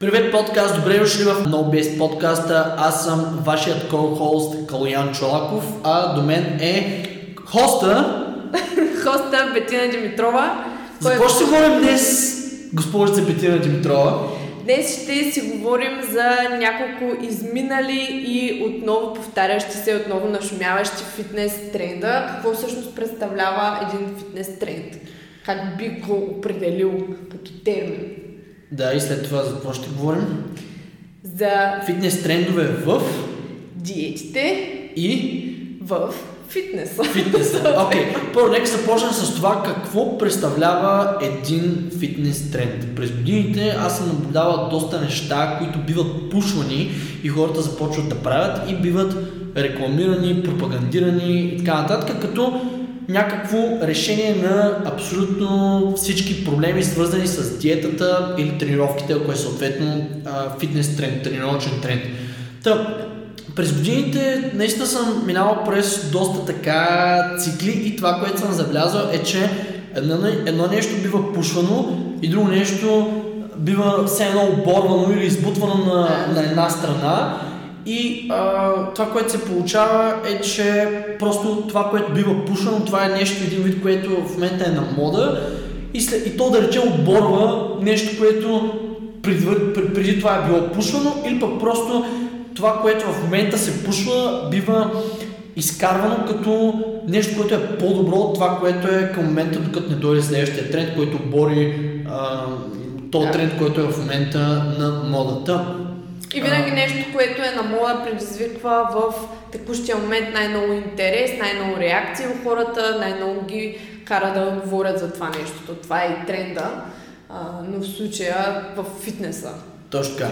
Привет подкаст, добре дошли в NoBase подкаста. Аз съм вашият ко-хост Калуян Чолаков, а до мен е хоста. Хоста Бетина Димитрова. За какво ще говорим днес, госпожица Бетина Димитрова? Днес ще си говорим за няколко изминали и отново повтарящи се, отново нашумяващи фитнес тренда. Какво всъщност представлява един фитнес тренд? Как би го определил като термин? Да, и след това за какво ще говорим? За Фитнес трендове в диетите и в фитнеса. фитнеса. Окей, okay. първо нека започнем с това какво представлява един фитнес тренд. През годините аз съм наблюдавал доста неща, които биват пушвани и хората започват да правят и биват рекламирани, пропагандирани и така нататък, като някакво решение на абсолютно всички проблеми, свързани с диетата или тренировките, ако е съответно фитнес тренд, тренировъчен тренд. Та, през годините наистина съм минавал през доста така цикли и това, което съм забелязал е, че едно, едно нещо бива пушвано и друго нещо бива все едно оборвано или избутвано на, на една страна и а, това, което се получава е, че просто това, което бива пушено, това е нещо, един вид, което в момента е на мода и, след, и то да рече отборва нещо, което преди, преди това е било пушвано или пък просто това, което в момента се пушва, бива изкарвано като нещо, което е по-добро от това, което е към момента, докато не дойде следващия тренд, който бори а, то тренд, който е в момента на модата. И винаги нещо, което е на мода, предизвиква в текущия момент най-много интерес, най-много реакции у хората, най-много ги кара да говорят за това нещо. Това е и тренда, а, но в случая в фитнеса. Точно така.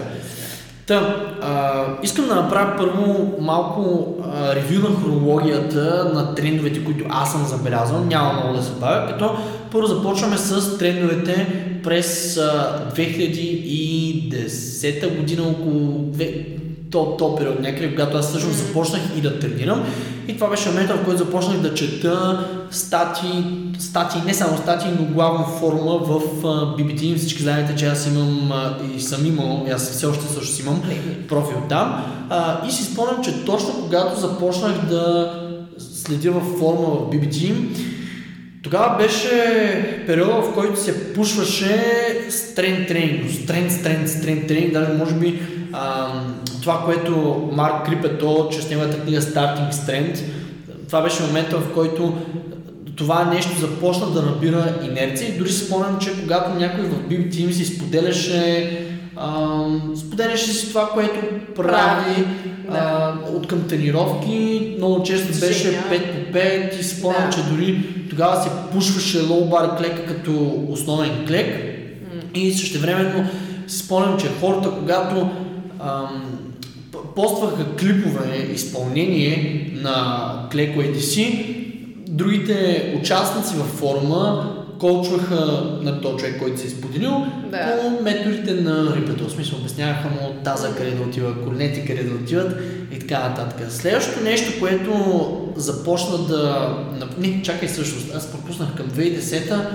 Та, а, искам да направя първо малко а, ревю на хронологията на трендовете, които аз съм забелязал. Няма много да се бавя, като първо започваме с трендовете през а, 2010 година, около то, то период някъде, когато аз всъщност започнах и да тренирам. И това беше момента, в който започнах да чета стати, стати, не само стати, но главно форма в BBT. Всички знаете, че аз имам и съм имал, и аз все още също имам профил там. Uh, и си спомням, че точно когато започнах да следя в форма в BBT, тогава беше периода, в който се пушваше стрен тренинг, стрен, стрен, стрен тренинг, даже може би а, това, което Марк Крипето, чрез неговата книга Starting Strength, това беше момента, в който това нещо започна да набира инерция. И дори спомням, че когато някой в BB Team си споделяше споделяше си това, което прави да. от към тренировки. Много често беше 5 по 5 и спомням, да. че дори тогава се пушваше лоу-бар клека като основен клек. Mm. И същевременно спомням, че хората, когато ам, постваха клипове изпълнение на Клеко ADC, другите участници във форума коучваха на този човек, който се е споделил, да. по методите на рипето. В смисъл обясняваха му таза къде да отива, коленете къде да отиват и така нататък. Следващото нещо, което започна да... Не, чакай всъщност, аз пропуснах към 2010-та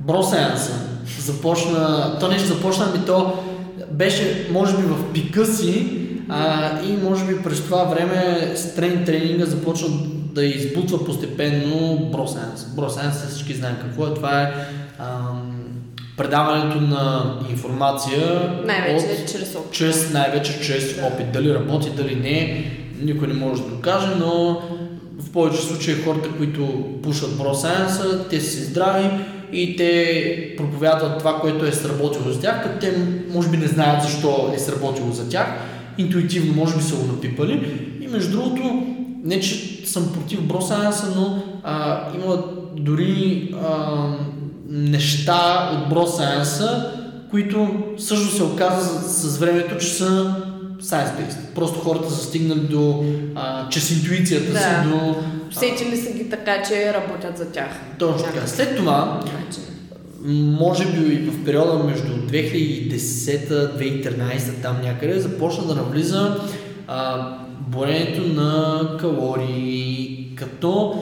бросеанса. Започна... То нещо започна ми то беше, може би, в пика си а, и може би през това време с трен тренинга започна да избутва постепенно бросенс. Бросенс всички знаем какво е. Това е ам, предаването на информация най-вече от, чрез опит. Чрез, най-вече чрез да. опит. Дали работи, дали не, никой не може да докаже, но в повече случаи хората, които пушат бросенса, те си здрави и те проповядват това, което е сработило за тях, като те може би не знаят защо е сработило за тях. Интуитивно може би са го напипали. И между другото, не че съм против бросанса, но а, има дори а, неща от бросанса, които също се оказа с, с времето, че са science-based. Просто хората са стигнали до, а, чрез интуицията да. си до... Сетили са ги така, че работят за тях. Точно така. След това, може би в периода между 2010-2013 там някъде, започна да навлиза а, броенето на калории, като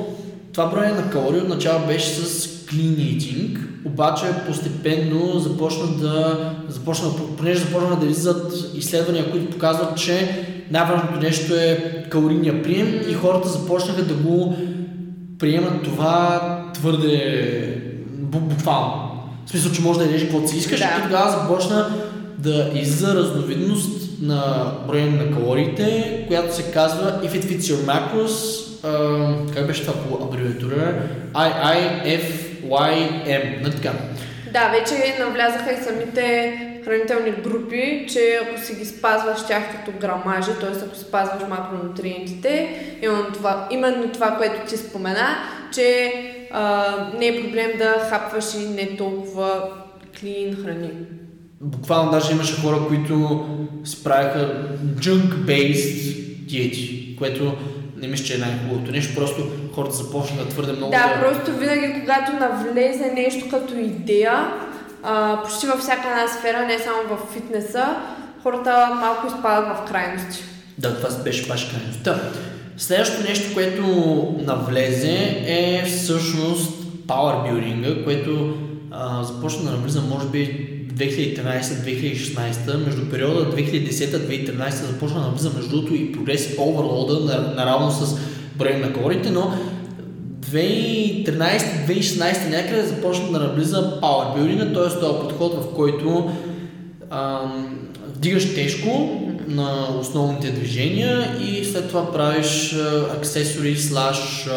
това броене на калории отначало беше с clean eating, обаче постепенно започна да, започна, понеже започна да излизат изследвания, които показват, че най-важното нещо е калорийния прием и хората започнаха да го приемат това твърде буквално. В смисъл, че може да ядеш каквото си искаш Да. и тогава започна да излиза разновидност на броене на калориите, която се казва If it fits your macros, а, как беше това по абревиатура? IIFYM, нали така? Да, вече навлязаха и самите хранителни групи, че ако си ги спазваш тях като грамажи, т.е. ако спазваш макронутриентите, именно това, именно това, което ти спомена, че а, не е проблем да хапваш и не толкова клин храни. Буквално даже имаше хора, които си правиха junk-based диети, което не мисля, че е най-хубавото нещо, просто хората започнаха твърде много Да, просто винаги, когато навлезе нещо като идея, а, почти във всяка една сфера, не само в фитнеса, хората малко изпадат в крайности. Да, това беше баш крайността. Следващото нещо, което навлезе е всъщност powerbuilding, което а, започна да навлиза може би 2013-2016, между периода 2010-2013 започна да навлиза между другото и прогрес на, наравно с броя на калориите, но 2013-2016 някъде започна да навлиза powerbuilding, т.е. този подход, в който ам, вдигаш тежко на основните движения и след това правиш аксесори слаш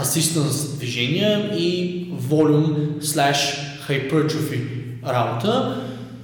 assistance движения и volume slash hypertrophy работа.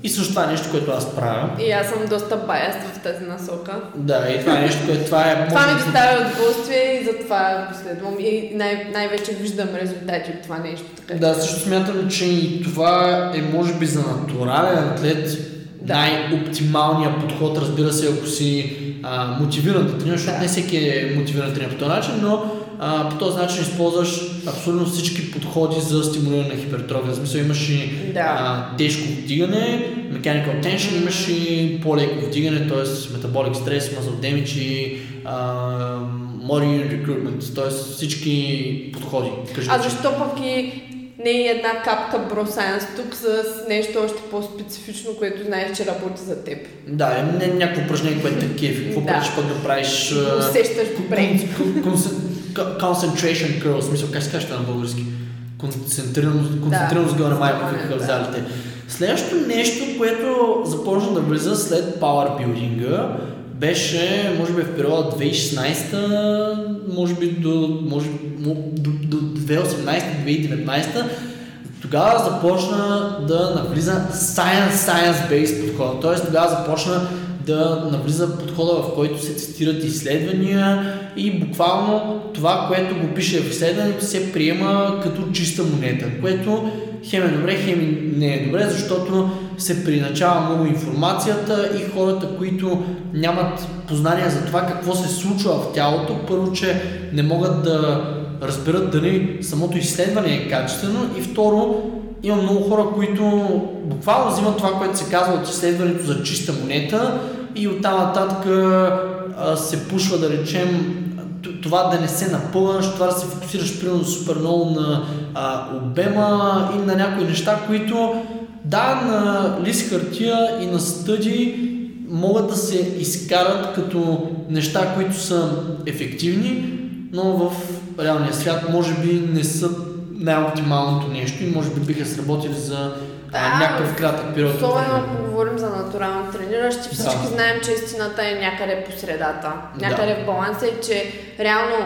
И също това е нещо, което аз правя. И аз съм доста баяст в тази насока. Да, и това е нещо, което това е... Това ми доставя удоволствие и затова го следвам. И най- най-вече виждам резултати от това нещо. Така. Да, също смятам, че и това е може би за натурален атлет Да. най-оптималният подход, разбира се, ако си а, мотивиран да тренираш, защото Да. не всеки е мотивиран да тренира по този начин, но а, по този начин използваш абсолютно всички подходи за стимулиране на хипертрофия. В смисъл имаш и Да. а, тежко вдигане, mechanical tension, имаш и по-леко вдигане, т.е. metabolic stress, muscle damage и а, motor recruitment, т.е. всички подходи. Кажи, А защо пък и не е една капка Science тук с нещо още по-специфично, което знаеш, че работи за теб. Да, е не някакво упражнение, което те кефи. Какво Да. пък да правиш... Усещаш добре. кон- кон- кон- Concentration curl, в смисъл, как се това на български? Концентрирано, концентрирано сгъване май сгъване, в да. залите. Следващото нещо, което започна да влиза след powerbuilding беше, може би в периода 2016, може би до, може, до, до, до 2018-2019, тогава започна да навлиза science, science-based подход. Т.е. тогава започна да навлиза подхода, в който се цитират изследвания и буквално това, което го пише в изследването, се приема като чиста монета, което хем е добре, хем не е добре, защото се приначава много информацията и хората, които нямат познание за това какво се случва в тялото, първо, че не могат да разберат дали самото изследване е качествено и второ, има много хора, които буквално взимат това, което се казва от изследването за чиста монета и оттам нататък се пушва да речем това да не се напълваш, това да се фокусираш примерно супер много на а, обема и на някои неща, които да, на лист хартия и на стъди могат да се изкарат като неща, които са ефективни, но в реалния свят може би не са най-оптималното нещо и може би биха сработили за Да, някакъв кратък период. Особено ако говорим за натурално трениращи, всички Да. знаем, че истината е някъде по средата. Да. Някъде в баланса и че реално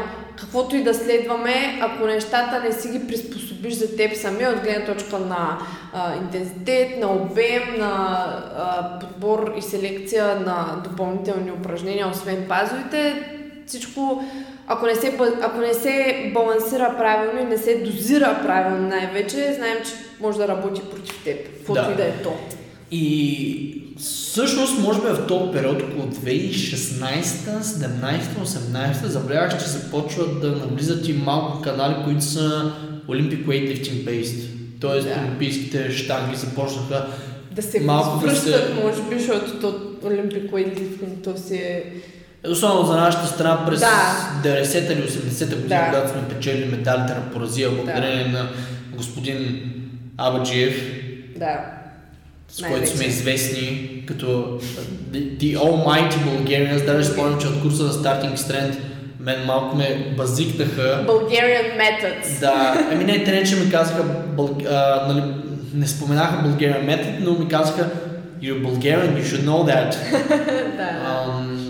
каквото и да следваме, ако нещата не си ги приспособиш за теб сами от гледна точка на а, интензитет, на обем, на а, подбор и селекция на допълнителни упражнения, освен базовите, всичко, ако не, се, ако не се балансира правилно и не се дозира правилно най-вече, знаем, че може да работи против теб, каквото Да. и да е то. И всъщност, може би в този период, около 2016, 17, 18, забелязах, че започват да навлизат и малко канали, които са Olympic Weightlifting based. Тоест, Да. олимпийските щанги започнаха Да се Малко да връщат, се- може би, защото то Олимпик Weightlifting, то си е... Особено за нашата страна през Да. 90-та или 80-та година, Да. когато сме печели медалите на поразия, благодарение на господин Абаджиев, Да. с който сме известни като The, the Almighty Bulgarians. Даже спомням, че от курса на Starting Strength мен малко ме базикнаха. Bulgarian methods. Да, ами не, те не, че ми казаха, а, нали, не споменаха Bulgarian Method, но ми казаха You're Bulgarian, you should know that. да. Ам,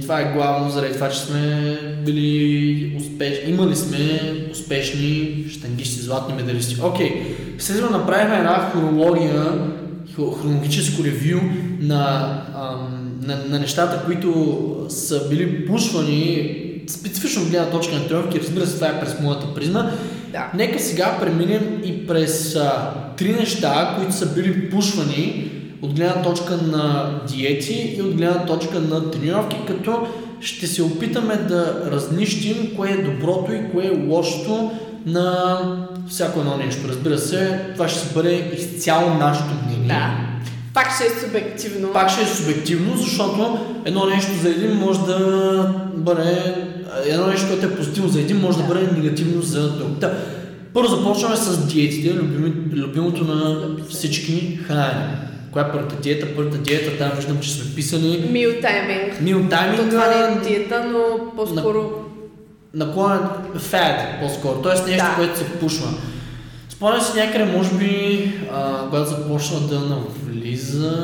и това е главно заради това, че сме били успешни, имали сме успешни штангисти, златни медалисти. Окей, след това направихме една хронология, хро- хронологическо ревю на, ам, на, на нещата, които са били пушвани специфично гледна точка на тренировки, разбира се, това е през моята призма. Да. Нека сега преминем и през а, три неща, които са били пушвани от гледна точка на диети и от гледна точка на тренировки, като ще се опитаме да разнищим кое е доброто и кое е лошото на всяко едно нещо. Разбира се, това ще се бъде изцяло нашето мнение. Да. Пак ще е субективно. Пак ще е субективно, защото едно нещо за един може да бъде... Едно нещо, което е позитивно за един, може да, Да. бъде негативно за друг. Да. Първо започваме с диетите, любимото на всички хранене. Коя е първата диета? Първата диета, там виждам, че сме писали. Мил тайминг. Мил То тайминга, това не е диета, но по-скоро... наклонен фад, по-скоро. Тоест нещо, Да. което се пушва. Спомням си някъде, може би, а, когато започна да навлиза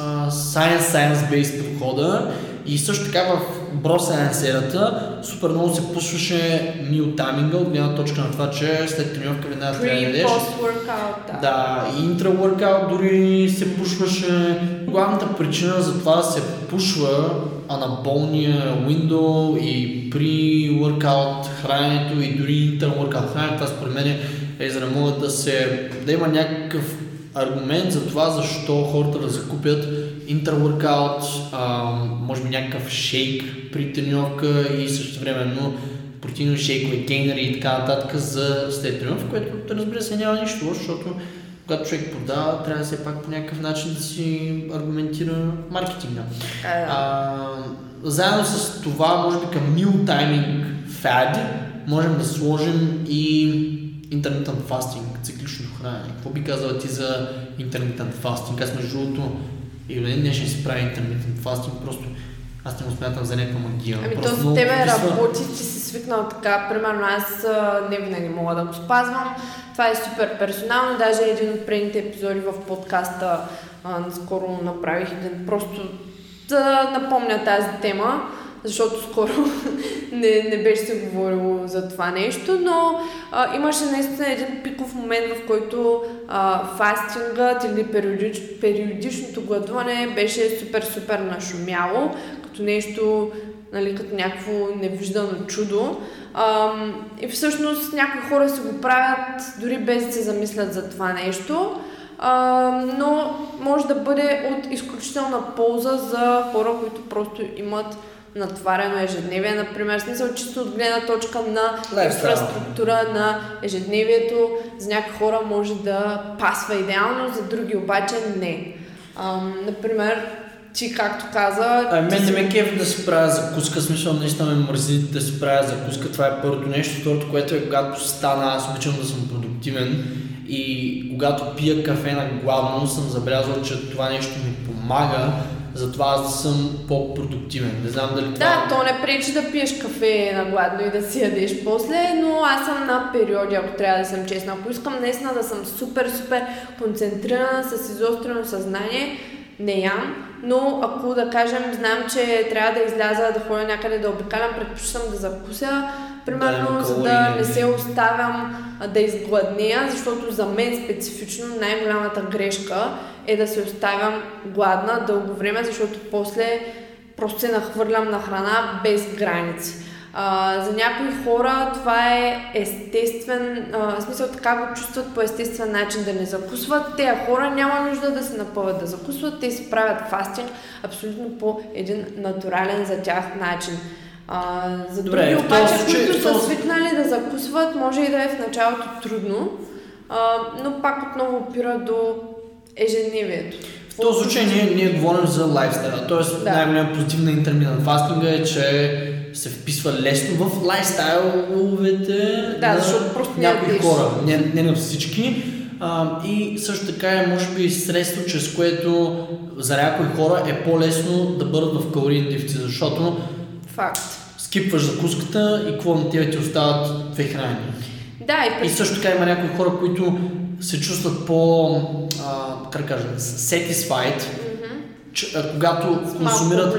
а, Science Science Based подхода и също така в Science ерата супер много се пушваше мил тайминга от гледна точка на това, че след тренировка веднага трябва да ядеш. да. Да, и интра-workout дори се пушваше. Главната причина за това да се пушва анаболния window и при workout храненето и дори интра-workout храненето, това според мен е за да могат да се, да има някакъв аргумент за това защо хората да закупят а, може би някакъв шейк при тренировка и също времено протеинови шейкове, гейнери и така нататък за след тренировка, което разбира се няма нищо лошо, защото когато човек продава, трябва да се пак по някакъв начин да си аргументира маркетинга. Е. А, заедно с това, може би към meal timing fad, можем да сложим и intermittent fasting, циклично хранене. Какво би казала ти за intermittent fasting? Аз между другото и до ден днешен си прави intermittent fasting, просто аз не го смятам за някаква магия. Ами Просто то с тебе присъства- работи, ти си свикнал така. Примерно аз а, не винаги мога да го спазвам. Това е супер персонално. Даже един от предните епизоди в подкаста а, наскоро направих един просто да напомня тази тема, защото скоро не, не беше се говорило за това нещо, но а, имаше наистина един пиков момент, в който а, фастингът или периодич, периодичното гладуване беше супер-супер нашумяло, като нещо, нали, като някакво невиждано чудо. Ам, и всъщност някои хора си го правят дори без да се замислят за това нещо. А, но може да бъде от изключителна полза за хора, които просто имат натварено ежедневие, например, смисъл чисто от гледна точка на Лайфстайл. инфраструктура на ежедневието. За някои хора може да пасва идеално, за други обаче не. Ам, например, ти както каза... А, мен не ме кефи да си правя закуска, смисъл наистина ме мързи да си правя закуска, това е първото нещо. Второто, което е когато стана, аз обичам да съм продуктивен и когато пия кафе на гладно, съм забелязал, че това нещо ми помага, затова аз да съм по-продуктивен. Не знам дали това... Да, то не пречи да пиеш кафе на гладно и да си ядеш после, но аз съм на периоди, ако трябва да съм честна. Ако искам наистина да съм супер, супер концентрирана, с изострено съзнание, не ям, но ако да кажем, знам, че трябва да изляза да ходя някъде да обикалям, предпочитам да закуся, примерно, Да, за да не. не се оставям да изгладнея, защото за мен специфично най-голямата грешка е да се оставям гладна дълго време, защото после просто се нахвърлям на храна без граници. А, за някои хора това е естествен, а, в смисъл така го чувстват по естествен начин да не закусват. Те хора няма нужда да се напъват да закусват, те си правят фастинг абсолютно по един натурален за тях начин. А, за Добре, други обаче, случай- които са свикнали да закусват, може и да е в началото трудно, а, но пак отново опира до ежедневието. В този случай ние, ние говорим за лайфстайла. Тоест Да. най-голям позитив на интермитент фастинга е, че се вписва лесно в лайфстайловете Да, на защото просто не някои ядеш. хора, не, не на всички. А, и също така е, може би, средство, чрез което за някои хора е по-лесно да бъдат в калориен дефицит, защото Факт. скипваш закуската и какво на тебе ти остават две храни. Да, и, И също така има някои хора, които се чувстват по, как кажа, satisfied, че, а, когато консумират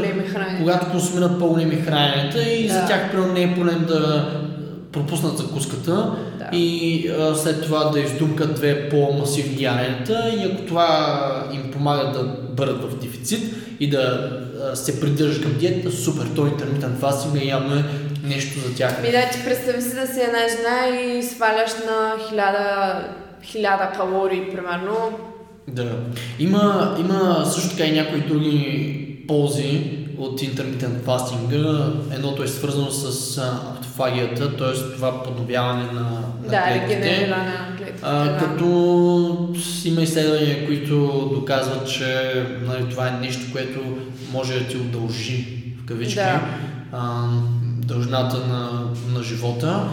когато консумират по-големи храненията и Да. за тях примерно не е проблем да пропуснат закуската Да. и а, след това да издумкат две по-масивни янета и ако това им помага да бъдат в дефицит и да а, се придържат към диета, супер, то интермитент фастинг е явно нещо за тях. Ми да ти представи си да си една жена и сваляш на хиляда, хиляда калории, примерно. Да. Има, има също така и някои други ползи от интермитент фастинга. Едното е свързано с а, автофагията, т.е. това подновяване на, на Да, клетките. регенериране на клетките. А, да. като има изследвания, които доказват, че нали, това е нещо, което може да ти удължи в кавички Да. а, дължината на, на живота.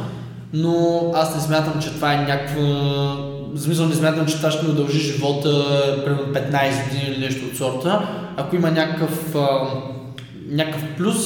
Но аз не смятам, че това е някаква... В смисъл не смятам, че това ще ми удължи живота примерно 15 години или нещо от сорта. Ако има някакъв, а, някакъв плюс,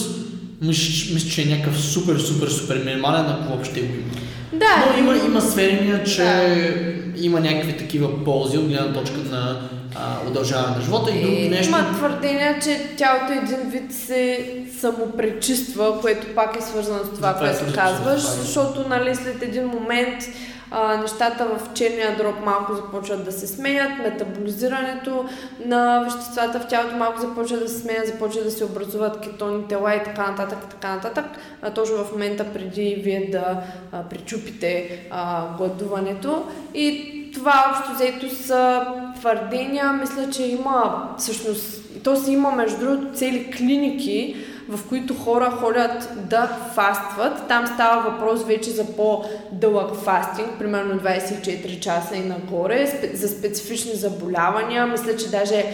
мисля, мисля, че е някакъв супер, супер, супер минимален, ако въобще го има. Да, Но има, има сведения, че Да. има някакви такива ползи от гледна точка на а, удължаване на живота и другото И нещо. Има твърдения, че тялото един вид се самопречиства, което пак е свързано с това, Да, това е което с казваш, това, защото нали, след един момент а, нещата в черния дроб малко започват да се сменят, метаболизирането на веществата в тялото малко започва да се сменят, започва да се образуват кетони тела и така нататък, и така нататък. А, точно в момента преди вие да а, причупите а, гладуването. И това общо взето са твърдения. Мисля, че има всъщност, то си има между другото цели клиники, в които хора ходят да фастват. Там става въпрос вече за по-дълъг фастинг, примерно 24 часа и нагоре, за специфични заболявания. Мисля, че даже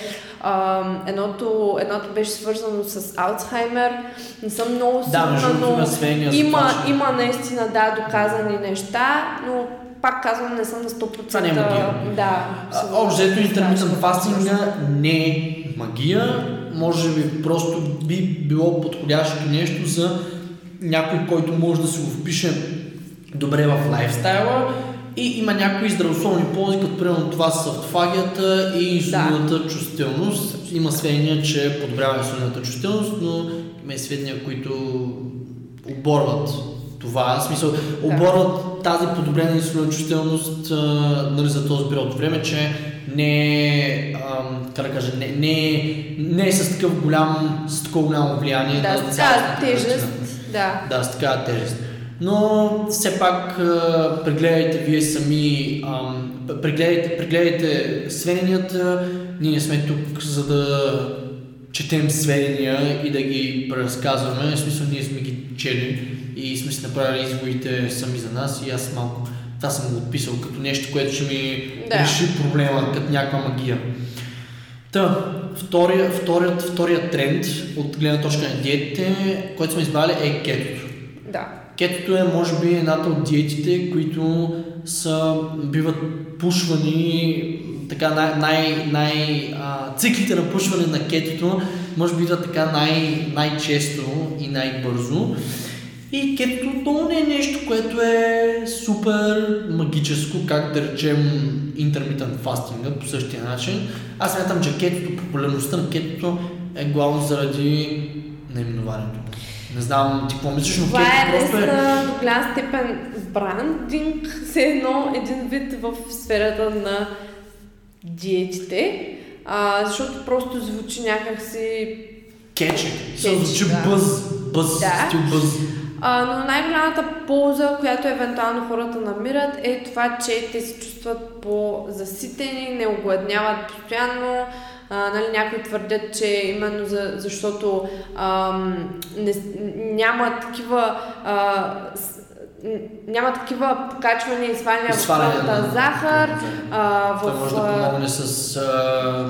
а, едното, едното беше свързано с Алцхаймер. Не съм много Да, сигурна, другото но има има наистина, да, доказани неща, но пак казвам, не съм на 100%. Това не е магия. Да. Общо интермитент Страшно. фастинга не е магия, може би просто би било подходящото нещо за някой, който може да си го впише добре в лайфстайла и има някои здравословни ползи, като примерно това с автофагията и инсулиновата чувствителност. Има сведения, че подобрява инсулиновата чувствителност, но има и сведения, които оборват това. В смисъл, оборват тази подобрена инсулинова чувствителност нали, за този период от време, че не е, да кажа, не, не, е- не е с такъв голям, с такова голямо влияние Да, на с такава тежест. Да. Да, с такава тежест. Но все пак прегледайте вие сами, ам, прегледайте, прегледайте сведенията. Ние не сме тук за да четем сведения и да ги преразказваме. В смисъл ние сме ги чели и сме си направили изводите сами за нас и аз малко това съм го отписал като нещо, което ще ми Да. реши проблема, като някаква магия. Та, втория, вторият, вторият тренд от гледна точка на диетите, който сме избрали е кетото. Да. Кетото е, може би, едната от диетите, които са, биват пушвани, така най, най, най а, циклите на пушване на кетото, може би идват така най, най-често и най-бързо. И кетото то не е нещо, което е супер магическо, как да речем интермитент фастинга по същия начин. Аз смятам, че кетото, популярността на кетото е главно заради наименованието. Не знам ти какво мислиш, но Това кето е просто е... до голям степен брандинг, все едно един вид в сферата на диетите, а, защото просто звучи някакси Кече. Се звучи да. бъз. Бъз. Да. Стил бъз. А, но най-голямата полза, която евентуално хората намират е това, че те се чувстват по-заситени, не огладняват постоянно. А, нали, някои твърдят, че именно за, защото ам, не, няма такива а, няма такива покачвания и сваляния в кръвната на- захар. А, Това в, може да помогне с а,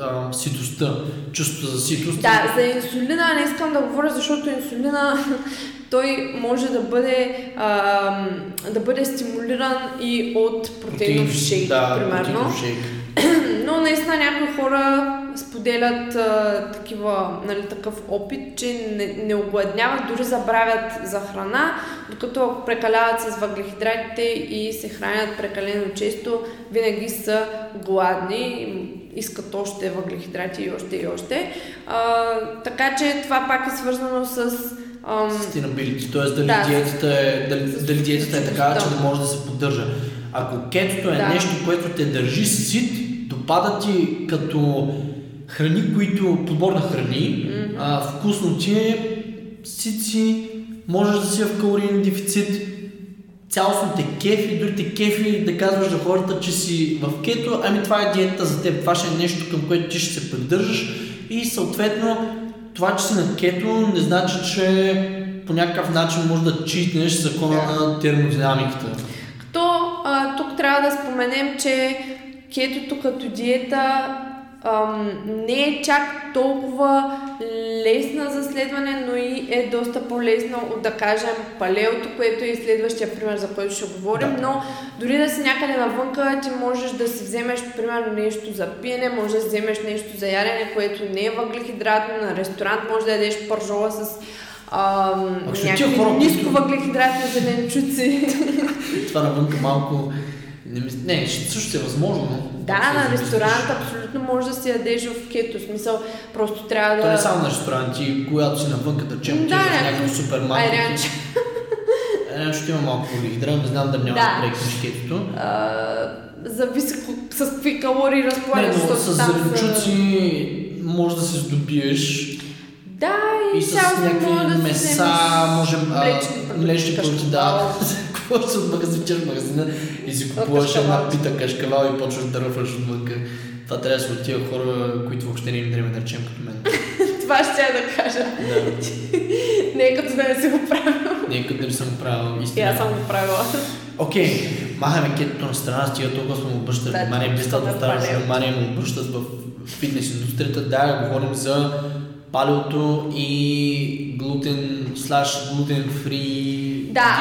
а, ситостта, чувството за ситост. Да, за инсулина не искам да говоря, защото инсулина той може да бъде, а, да бъде стимулиран и от протеинов шейк, да, примерно. шейк. Но наистина някои хора споделят а, такива, нали, такъв опит, че не, не огладняват, дори забравят за храна, докато ако прекаляват с въглехидратите и се хранят прекалено често, винаги са гладни, искат още въглехидрати и още и още. А, така че това пак е свързано с ам, Sustainability, т.е. дали, Да. диетата е, дали, дали диетата е такава, че да. да може да се поддържа. Ако кетото е Да. нещо, което те държи сит, допада ти като храни, които, подбор на храни, а, вкусно ти е, сит си, можеш да си в калориен дефицит, цялостно те кефи, дори те кефи да казваш на хората, че си в кето, ами това е диета за теб, това ще е нещо към което ти ще се придържаш и съответно това, че си на кето не значи, че по някакъв начин може да читнеш закона Да. на термодинамиката. Като а, тук трябва да споменем, че кетото като диета ам, не е чак толкова лесна за следване, но и е доста по-лесна от да кажем палеото, което е следващия пример, за който ще говорим, Да. но дори да си някъде навънка, ти можеш да си вземеш примерно нещо за пиене, можеш да си вземеш нещо за ядене, което не е въглехидратно, на ресторант може да ядеш пържола с ам, някакви ниско въглехидратни зеленчуци. Това навънка малко... Не, не също е възможно. но Да, на ресторант абсолютно може да си ядеш в кето. В смисъл, просто трябва То не да... само на ресторанти, когато си навънка, да речем, Да, в някакъв- супермаркет. айранч. Айранч ще има малко въглехидрат, не знам дали няма Да. да прекнеш кетото. Зависи с какви калории Не, разполагаш, но защото с зеленчуци може да се здобиеш Да, и, и с някакви да меса, може млечни продукти, да. Купуваш се от магазин, в магазина и си купуваш една пита кашкавал и почваш да ръфаш отвънка. Това трябва да са от тия хора, които въобще не им дреме, да речем, като мен. Това ще я да кажа. Да. Не е като да не си го правил. Не, като дали съм правил И истина. аз съм го правила. Окей, махаме кетото на страна, стига толкова сме обръщали Да, внимание, защо да внимание му обръщат в фитнес индустрията. Да, говорим за палеото и глутен, слаш глутен фри Да,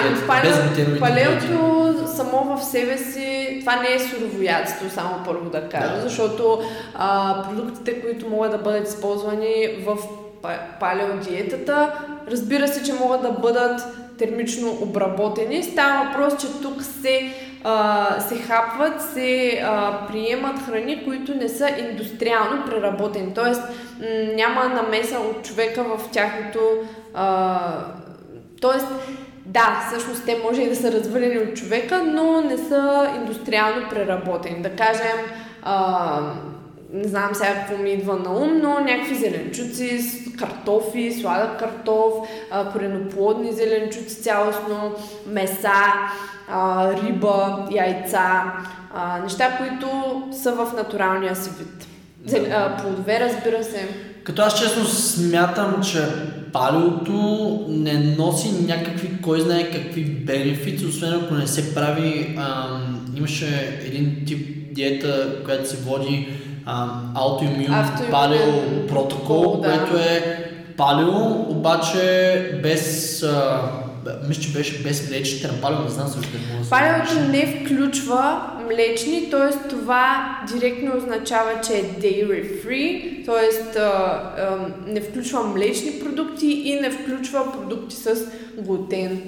палеото само в себе си, това не е суровоядство, само първо да кажа, Да. защото а, продуктите, които могат да бъдат използвани в па- палеодиетата, разбира се, че могат да бъдат термично обработени. Става въпрос, че тук се, а, се хапват, се а, приемат храни, които не са индустриално преработени. Тоест м, няма намеса от човека в тяхното а, Тоест, да, всъщност те може и да са развалени от човека, но не са индустриално преработени. Да кажем, а, не знам сега какво ми идва на ум, но някакви зеленчуци, картофи, сладък картоф, а, кореноплодни зеленчуци цялостно, меса, а, риба, яйца, а, неща, които са в натуралния си вид. Зел, а, плодове, разбира се. Като аз честно смятам, че палеото не носи някакви, кой знае какви бенефити, освен ако не се прави, ам, имаше един тип диета, която се води Автоимунен палео протокол, да. което е палео, обаче без, а, мисля, че беше без млечните на палео, не знам също как мога да Палеото не включва млечни, т.е. това директно означава, че е dairy free, т.е. не включва млечни продукти и не включва продукти с глутен.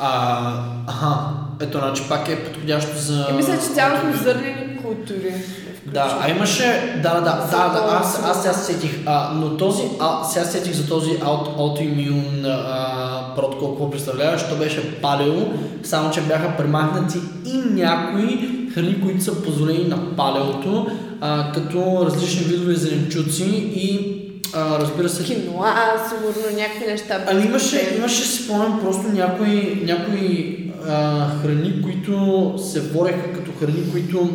А, аха, ето, значи пак е подходящо за... И мисля, че цялостно зърнени култури. Да, а имаше, да, да, да, да, аз, аз сега се сетих, а, но този, а, сега се сетих за този аут, аутоимюн протокол, какво представляваш, то беше палео, само че бяха премахнати и някои храни, които са позволени на палеото, а, като различни видове зеленчуци и а, разбира се, Киноа, сигурно някакви неща. Ами имаше, имаше си спомням просто някои, някои а, храни, които се бореха като храни, които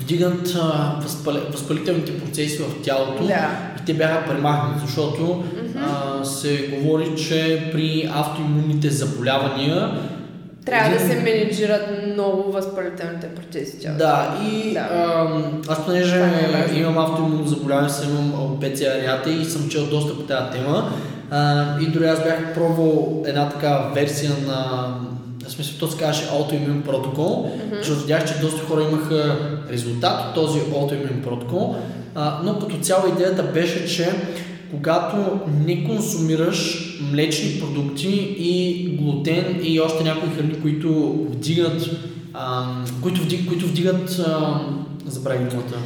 вдигат а, възпали, възпалителните процеси в тялото Да. и те бяха премахнати, защото а, се говори, че при автоимунните заболявания Трябва да се менеджират много възпалителните процеси. Да, и Да. ам, аз понеже е имам автоимунно заболяване, съм имам алопеция ареата и съм чел доста по тази тема. А, и дори аз бях пробвал една такава версия на в смисъл, то се казваше аутоимун протокол, защото видях, че доста хора имаха резултат от този аутоимун протокол, а, но като цяло идеята беше, че когато не консумираш млечни продукти и глутен и още някои храни, които вдигат, а, които, вдиг, които вдигат, а, забравих думата,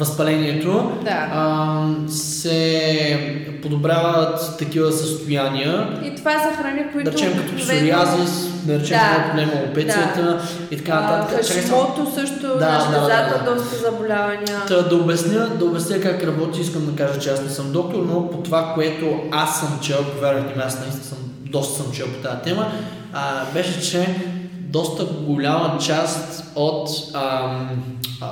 възпалението, Да. а, се подобряват такива състояния, И това са храни, които... да речем като псориазис, да речем Да, да, проблема опецията и така нататък. Хашимото също, Да, да, да, да, да. доста заболявания. Та, да, обясня, да обясня как работи, искам да кажа, че аз не съм доктор, но по това, което аз съм чел, повярвайте ми, аз наистина съм, доста съм чел по тази тема, а, беше, че доста голяма част от ам, а,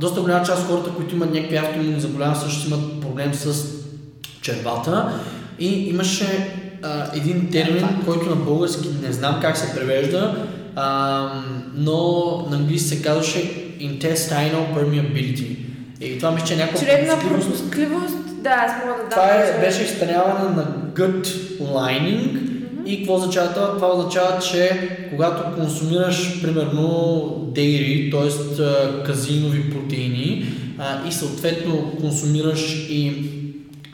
доста голяма част от хората, които имат някакви автоимунни заболявания, също имат проблем с червата. И имаше а, един термин, който на български не знам как се превежда, а, но на английски се казваше intestinal permeability. И това мисля, че е някаква Чревна пропускливост. да, аз мога да дам. Това е, беше изпълняване на gut lining и какво означава това? Това означава, че когато консумираш примерно дейри, т.е. казинови протеини и съответно консумираш и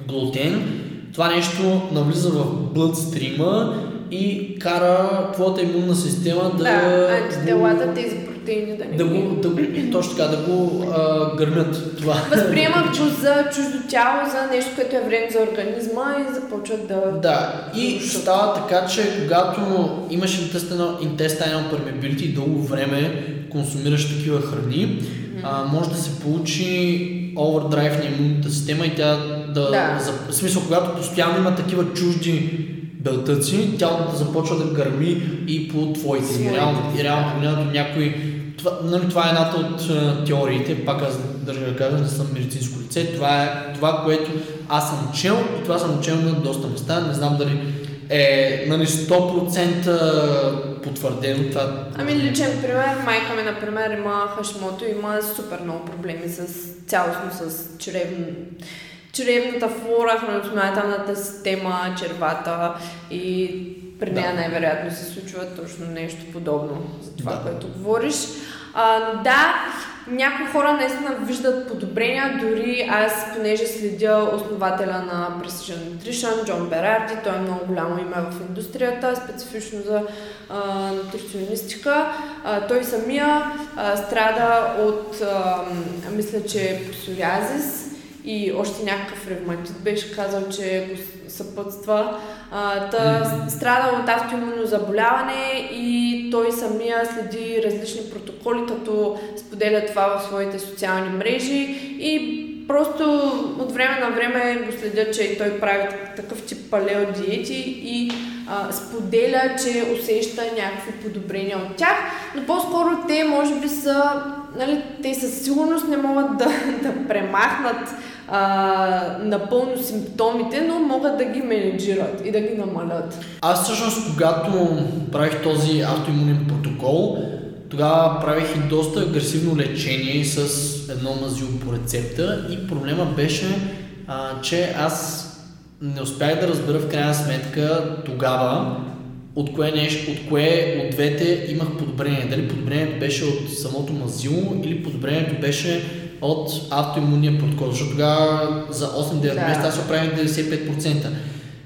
глутен, това нещо навлиза в блъдстрима и кара твоята имунна система да, Да, антителата, тези протеини да не да го, да точно така, да го а, гърмят това. Възприемат го за чуждо тяло, за нещо, което е вредно за организма и започват да... Да, и става така, че когато имаш intestinal, permeability дълго време консумираш такива храни, а, може да се получи овердрайв на имунната система и тя да... Да. За, в смисъл, когато постоянно има такива чужди белтъци, тялото започва да гърми и по твоите. И реално, и реално някой... Това, нали, това е едната от а, теориите, пак аз държа да кажа, не съм медицинско лице, това е това, което аз съм чел и това съм чел на доста места, не знам дали е нали, 100% потвърдено това. Ами личен пример, майка ми, например, има хашимото, има супер много проблеми с цялостно с чревн... чревната флора, храносмилателната система, червата и при Да. нея най-вероятно се случва точно нещо подобно за това, Да. което говориш. А, да, някои хора наистина виждат подобрения, дори аз, понеже следя основателя на Precision Nutrition, Джон Берарди, той е много голямо име в индустрията, специфично за а, нутриционистика. А, той самия а, страда от, а, мисля, че псориазис и още някакъв ревматит беше казал, че го съпътства. А, та, страда от автоимунно заболяване и той самия следи различни протоколи, като споделя това в своите социални мрежи и просто от време на време го следя, че и той прави такъв тип палео диети и а, споделя, че усеща някакви подобрения от тях, но по-скоро те може би са, нали, те със сигурност не могат да, да премахнат а, напълно симптомите, но могат да ги менеджират и да ги намалят. Аз всъщност, когато правих този автоимунен протокол, тогава правих и доста агресивно лечение с едно мазило по рецепта и проблема беше, а, че аз не успях да разбера в крайна сметка тогава от кое, нещо, от кое от двете имах подобрение. Дали подобрението беше от самото мазило или подобрението беше от автоимунния протокол, защото тогава за 8-9 Да. месеца аз се оправих 95%.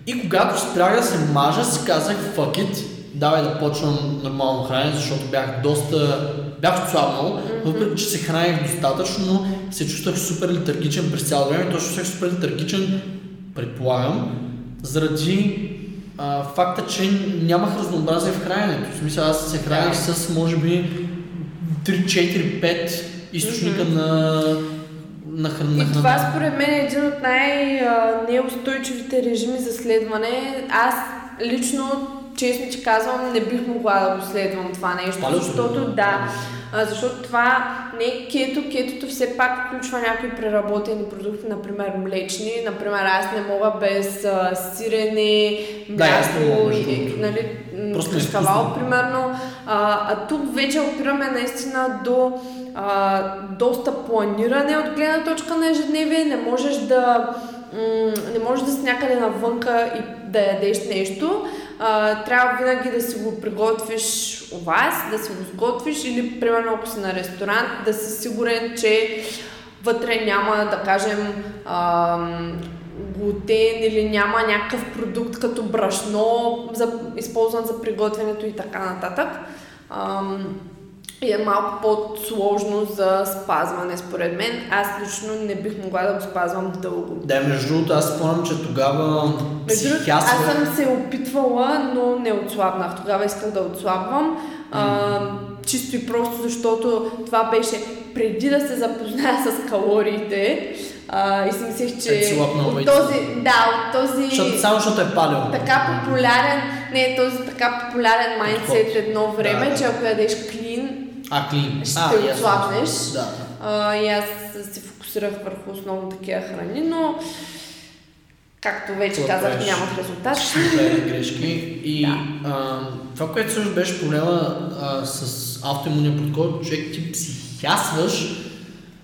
И когато спрях да се мажа, си казах fuck it, давай да почвам нормално хранене, защото бях доста, бях отслабнал, въпреки че се храних достатъчно, но се чувствах супер летаргичен през цялото време, точно чувствах супер летаргичен, предполагам, заради а, факта, че нямах разнообразие в храненето. В смисъл аз се храних Да. с може би 3, 4, 5 източника на, на, храна. на И това според мен е един от най-неустойчивите режими за следване. Аз лично, честно ти казвам, не бих могла да го следвам това нещо, Абсолютно. защото да, А, защото това не е кето. Кетото все пак включва някои преработени продукти, например млечни. Например, аз не мога без а, сирене, Да, мляко между и, нали, е кашкавал, примерно. А, а тук вече опираме наистина до а, доста планиране от гледна точка на ежедневие. Не можеш да м, не можеш да си някъде навънка и да ядеш нещо. А, трябва винаги да си го приготвиш у вас, да си го сготвиш или, примерно, ако си на ресторант, да си сигурен, че вътре няма, да кажем, ам, глутен или няма някакъв продукт като брашно, за, използван за приготвянето и така нататък. Ам, и е малко по-сложно за спазване, според мен. Аз лично не бих могла да го спазвам дълго. Да, между другото, аз спомням, че тогава Между другото, аз съм се опитвала, но не отслабнах. Тогава исках да отслабвам. А, чисто и просто, защото това беше преди да се запозная с калориите. А, и си мислех, че Е, от този, да, от този Защото, само защото е палео. така популярен, не, този така популярен майндсет едно време, Да, да. че ако ядеш клин, А, клин. ще а, те отслабнеш. Да. А, и аз се фокусирах върху основно такива храни, но както вече Това казах, правиш. нямах резултат. Случайни грешки. И Да. а, това, което също беше проблема а, с автоимунния подход, човек ти психясваш,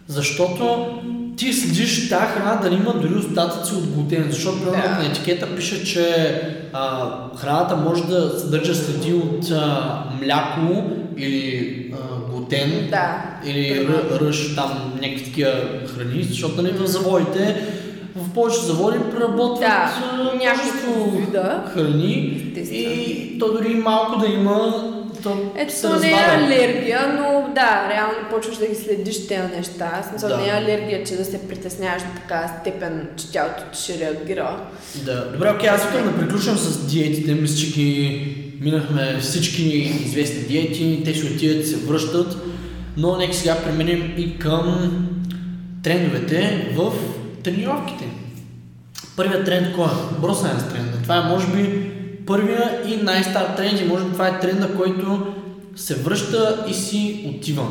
защото ти следиш тази храна дали има дори остатъци от глутен, защото примерно Да. на етикета пише, че а, храната може да съдържа следи от а, мляко или а, глутен, Да. или ръ- ръж, там някакви такива храни, защото нали, в заводите, в повечето заводи преработват Да, множество вида. храни Естествено. и то дори малко да има, то Ето, се не е алергия, но да, реално почваш да ги следиш тези неща. Смисъл Да. не е алергия, че да се притесняваш до така степен, че тялото ти ще реагира. Да, добре, окей, аз искам да приключвам с диетите. Мисля, че ги минахме всички известни диети, те ще отидат, се връщат, но нека сега преминем и към трендовете в тренировките. Първият тренд кой е? Бросайенс тренда. Това е може би първия и най-стар тренд и може би това е тренда, който се връща и си отива.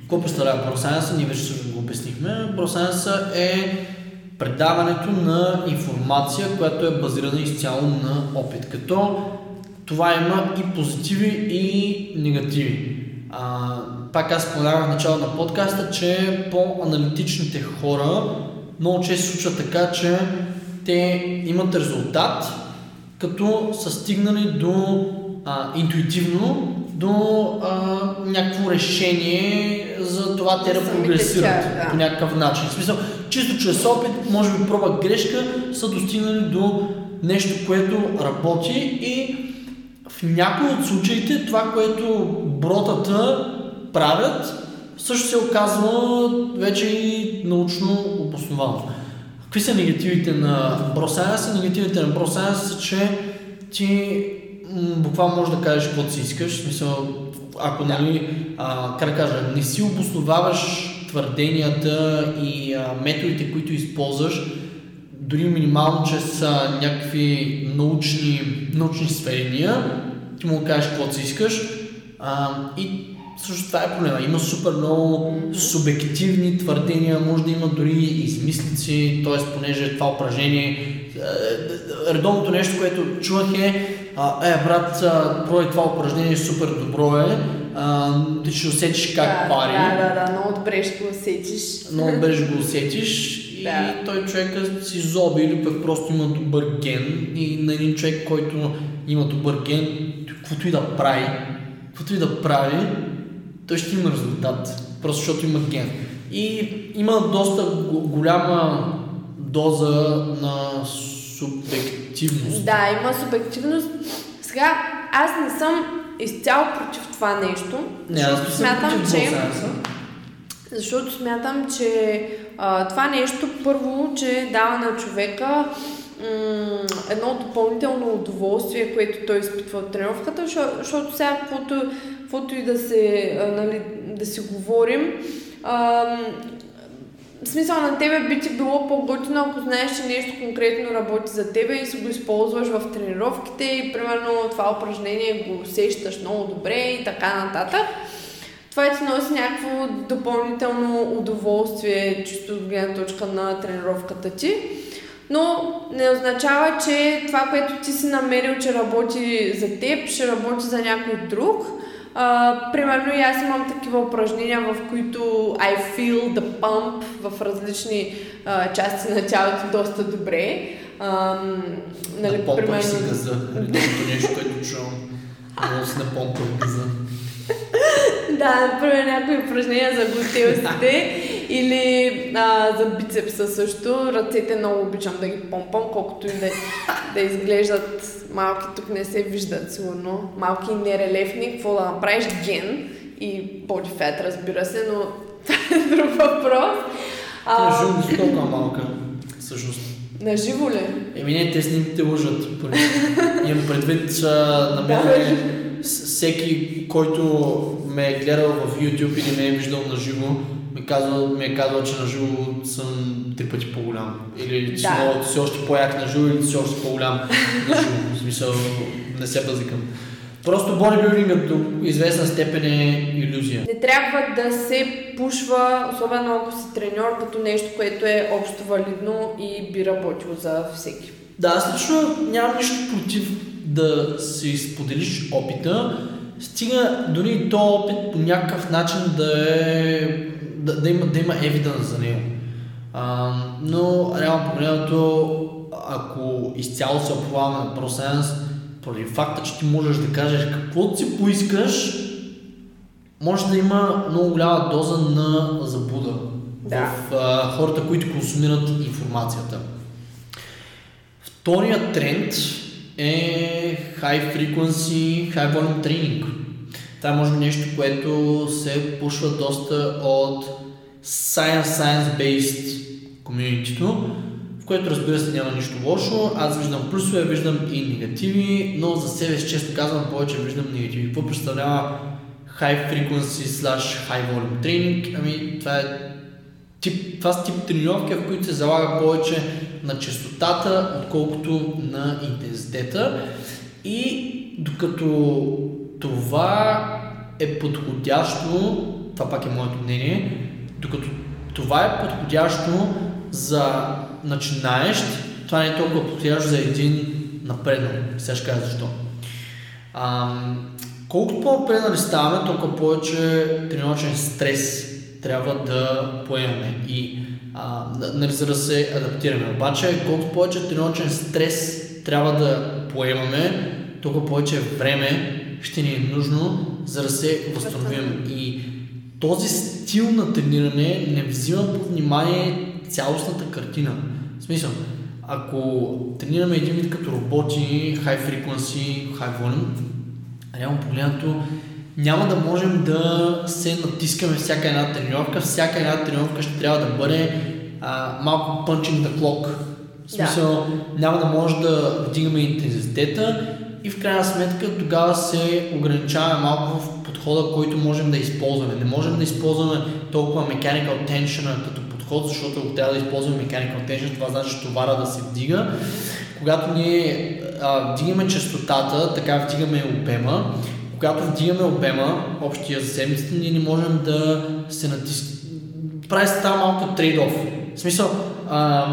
Какво представлява бросайенса? Ние вече също го обяснихме. Бросайенса е предаването на информация, която е базирана изцяло на опит. Като това има и позитиви и негативи. А, пак аз споменавах в началото на подкаста, че по-аналитичните хора много често се случва така, че те имат резултат, като са стигнали до а, интуитивно до а, някакво решение за това те да прогресират да. по някакъв начин. В смисъл, чисто чрез опит, може би проба грешка, са достигнали до нещо, което работи и в някои от случаите това, което бротата правят, също се оказва вече и научно обосновано. Какви са негативите на бросайенса? Негативите на бросайенса са, че ти м, буквално можеш да кажеш каквото си искаш. В смисъл, ако нали, а, как да кажа, не си обосноваваш твърденията и а, методите, които използваш, дори минимално чрез а, някакви научни, научни сведения, ти му кажеш каквото си искаш. А, и също това е проблема. Има супер много субективни твърдения, може да има дори измислици, т.е. понеже това упражнение, е, редовното нещо, което чувах е, е брат, а, пробвай това упражнение, супер добро е, ти ще усетиш как да, пари. Да, да, да, много добре ще го усетиш. Много добре ще го усетиш и Да. той човека си зоби или пък просто има добър ген и на един човек, който има добър ген, каквото и да прави, каквото и да прави, той ще има резултат, просто защото има ген. И има доста го- голяма доза на субективност. Да, има субективност. Сега, аз не съм изцяло против това нещо, Не, аз защото смятам, против че... Защото смятам, че а, това нещо първо, че дава на човека едно допълнително удоволствие, което той изпитва от тренировката, защо- защото сега каквото, и да, се, нали, да си говорим, в смисъл на тебе би ти било по-готино, ако знаеш, че нещо конкретно работи за тебе и си го използваш в тренировките и примерно това упражнение го усещаш много добре и така нататък. това ти носи някакво допълнително удоволствие, чисто от гледна точка на тренировката ти. Но не означава, че това, което ти си намерил, че работи за теб, ще работи за някой друг. А, примерно и аз имам такива упражнения, в които I feel the pump в различни а, части на тялото доста добре. А, нали, да примерно... си газа. Другото нещо, което чувам. Много си напомпам газа. да, например някои упражнения за глутеусите или а, за бицепса също. Ръцете много обичам да ги помпам, колкото и да, да изглеждат малки, тук не се виждат сигурно. Малки и нерелефни, какво да направиш ген и body fat, разбира се, но това е друг въпрос. А, живо си толкова малка, всъщност. На живо ли? Еми не, те снимките лъжат. Имам предвид, че на мен всеки, който ме е гледал в YouTube или ме е виждал на живо, ми, казва, ми е казал, че на живо съм три пъти по-голям. Или че да. си още по-як на живо, или си още по-голям на живо. В смисъл, не се базикам. Просто бодибилдингът до известна степен е иллюзия. Не трябва да се пушва, особено ако си треньор, като нещо, което е общо валидно и би работило за всеки. Да, аз лично нямам нищо против да си споделиш опита, стига дори то опит по някакъв начин да е да, да, има, да има евиденс за него. А, но реално погледнато, ако изцяло се оплаваме на ProScience, поради факта, че ти можеш да кажеш каквото си поискаш, може да има много голяма доза на забуда да. в а, хората, които консумират информацията. Вторият тренд е High Frequency, High Volume Training. Това може би нещо, което се пушва доста от science-science-based комьюнитито, в което разбира се няма нищо лошо. Аз виждам плюсове, виждам и негативи, но за себе си често казвам повече виждам негативи. Какво представлява high frequency slash high volume training? Ами това е тип, това са тип тренировки, в които се залага повече на частотата, отколкото на интензитета. И докато това е подходящо, това пак е моето мнение, докато това е подходящо за начинаещ, това не е толкова подходящо за един напреднал. Сега ще кажа защо. А, колкото по-напреднали ставаме, толкова повече тренировъчен стрес трябва да поемаме и а, нали, за да се адаптираме. Обаче, колкото повече тренировъчен стрес трябва да поемаме, толкова повече време ще ни е нужно, за да се възстановим. И този стил на трениране не взима под внимание цялостната картина. В смисъл, ако тренираме един вид като роботи, high frequency, high volume, реално погледнато няма да можем да се натискаме всяка една тренировка. Всяка една тренировка ще трябва да бъде а, малко punching the clock. В смисъл, да. няма да може да вдигаме интензитета и в крайна сметка тогава се ограничаваме малко в подхода, който можем да използваме. Не можем да използваме толкова mechanical tension като подход, защото ако трябва да използваме mechanical tension, това значи товара да се вдига. Когато ние а, вдигаме частотата, така вдигаме обема. Когато вдигаме обема, общия за седмицата, ние не можем да се натискаме. Прави се тази малко трейд-оф. В смисъл, а,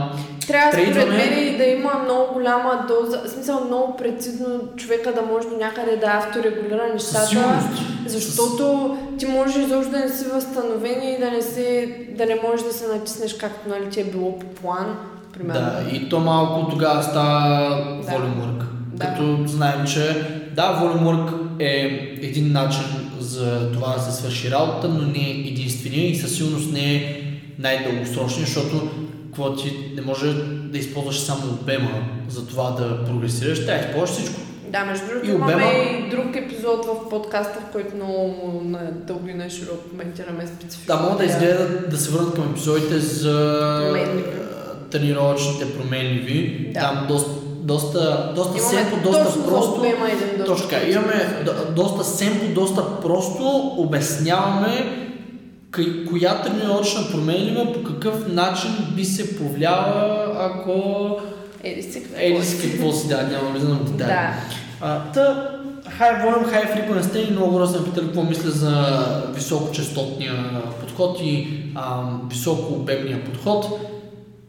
трябва според мен да има много голяма доза, в смисъл много прецизно човека да може до някъде да авторегулира нещата, защото ти може изобщо да не си възстановен и да не, се, да не можеш да се натиснеш както нали, ти е било по план. Примерно. Да, и то малко тогава става да. волюмърк. Да. Като знаем, че да, волюмърк е един начин за това да се свърши работа, но не е единствения и със сигурност не е най-дългосрочния, защото какво ти не може да използваш само обема за това да прогресираш, тя използваш всичко. Да, между другото и обема... имаме и друг епизод в подкаста, в който много на дълго и на широко коментираме специфично. Да, мога да изгледат да се върнат към епизодите за тренировъчните променливи. Да. Там доста доста, доста семпо, доста просто. Точно така. Имаме доста семпо, доста просто обясняваме коя тренировъчна променлива по какъв начин би се повлияла, ако... Еди си какво, Еди си какво си, да, няма влизам в детайли. Да. А, та, хай, волим хай фриквенс тренинг, много хора са ме питали какво мисля за високочастотния подход и а, високообемния подход.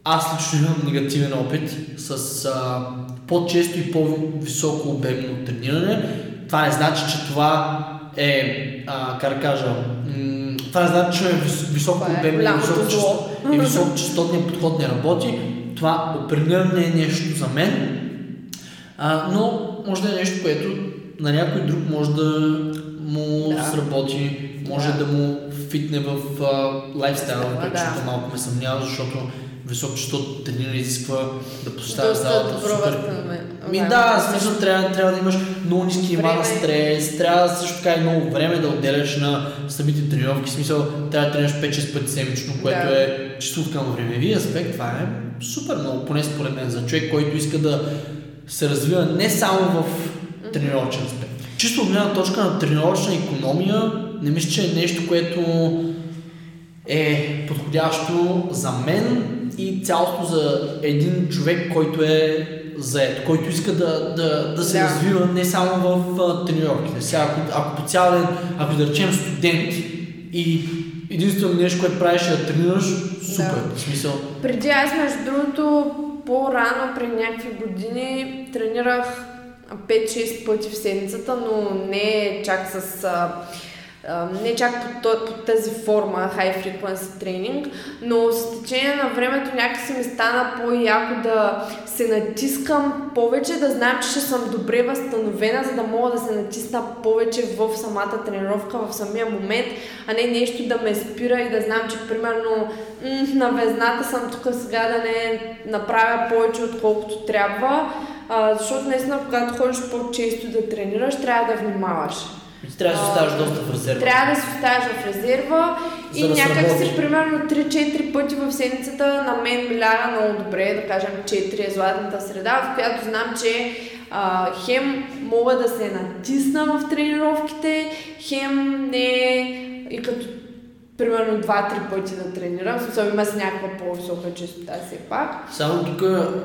Аз лично имам негативен опит с а, по-често и по-високо обемно трениране. Това не значи, че това е, а, как да кажа, м- това значи, че вис- високо е обемния и голямото високочасто- зло. и високочастотният подход не работи. Това определено не е нещо за мен, а, но може да е нещо, което на някой друг може да му Да. сработи, може Да. да, му фитне в а, лайфстайла, Стила, което да. малко ме съмнява, защото високочастотно трениране изисква да поставяш Доста залата супер. ми да, в смисъл трябва, трябва да имаш много ниски нива на стрес, трябва също така и много време да отделяш на самите тренировки, смисъл трябва да тренираш 5-6 пъти седмично, което Да. е чисто към времеви аспект, това е супер много, поне според мен, за човек, който иска да се развива не само в тренировъчен аспект. Чисто от гледна точка на тренировъчна економия, не мисля, че е нещо, което е подходящо за мен и цялото за един човек, който е заед, който иска да, да, да се Да. развива не само в а, тренировките. Сега, ако, ако по цял ден, ако да речем студент и единственото нещо, което правиш е да тренираш, супер. В смисъл, Преди аз, между другото, по-рано, при някакви години, тренирах 5-6 пъти в седмицата, но не чак с... А, не чак по, то- по тази форма, high frequency тренинг, но с течение на времето някакси ми стана по-яко да се натискам повече, да знам, че ще съм добре възстановена, за да мога да се натисна повече в самата тренировка, в самия момент, а не нещо да ме спира и да знам, че примерно на везната съм тук сега да не направя повече отколкото трябва, а, защото наистина когато ходиш по-често да тренираш, трябва да внимаваш. Ти трябва да се оставаш доста в резерва. Трябва да се оставиш в резерва За и да някак си примерно 3-4 пъти в седмицата на мен ми ляга много добре, да кажем 4 е златната среда, в която знам, че а, хем мога да се натисна в тренировките, хем не и като примерно 2-3 пъти да тренирам, смисъл има си някаква по-висока честота все пак. Само тук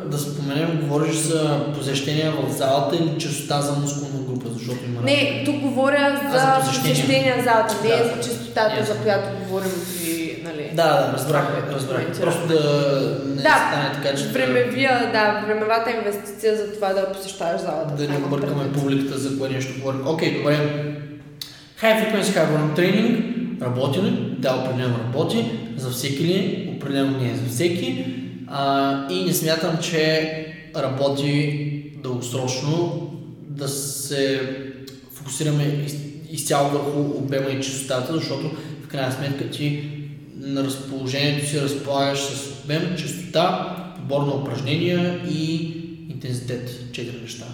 да споменем, говориш за посещения в залата или честота за мускулна група, защото има Не, тук говоря А, за за посещения. посещения в залата, не Да. за честотата, Ясно. за която говорим при, нали, Да, да, разбрах, което разбрах. Просто да не Да, стане така, че Времевия, да, времевата инвестиция за това да посещаваш залата. да не объркаме публиката за кое нещо говорим. Окей, добре. High frequency volume тренинг работи ли? Да, определено работи. За всеки ли? Определено не е за всеки. А, и не смятам, че работи дългосрочно да се фокусираме из, изцяло върху обема и чистотата, защото в крайна сметка ти на разположението си разполагаш с обем, чистота, подбор на упражнения и интензитет. Четири неща.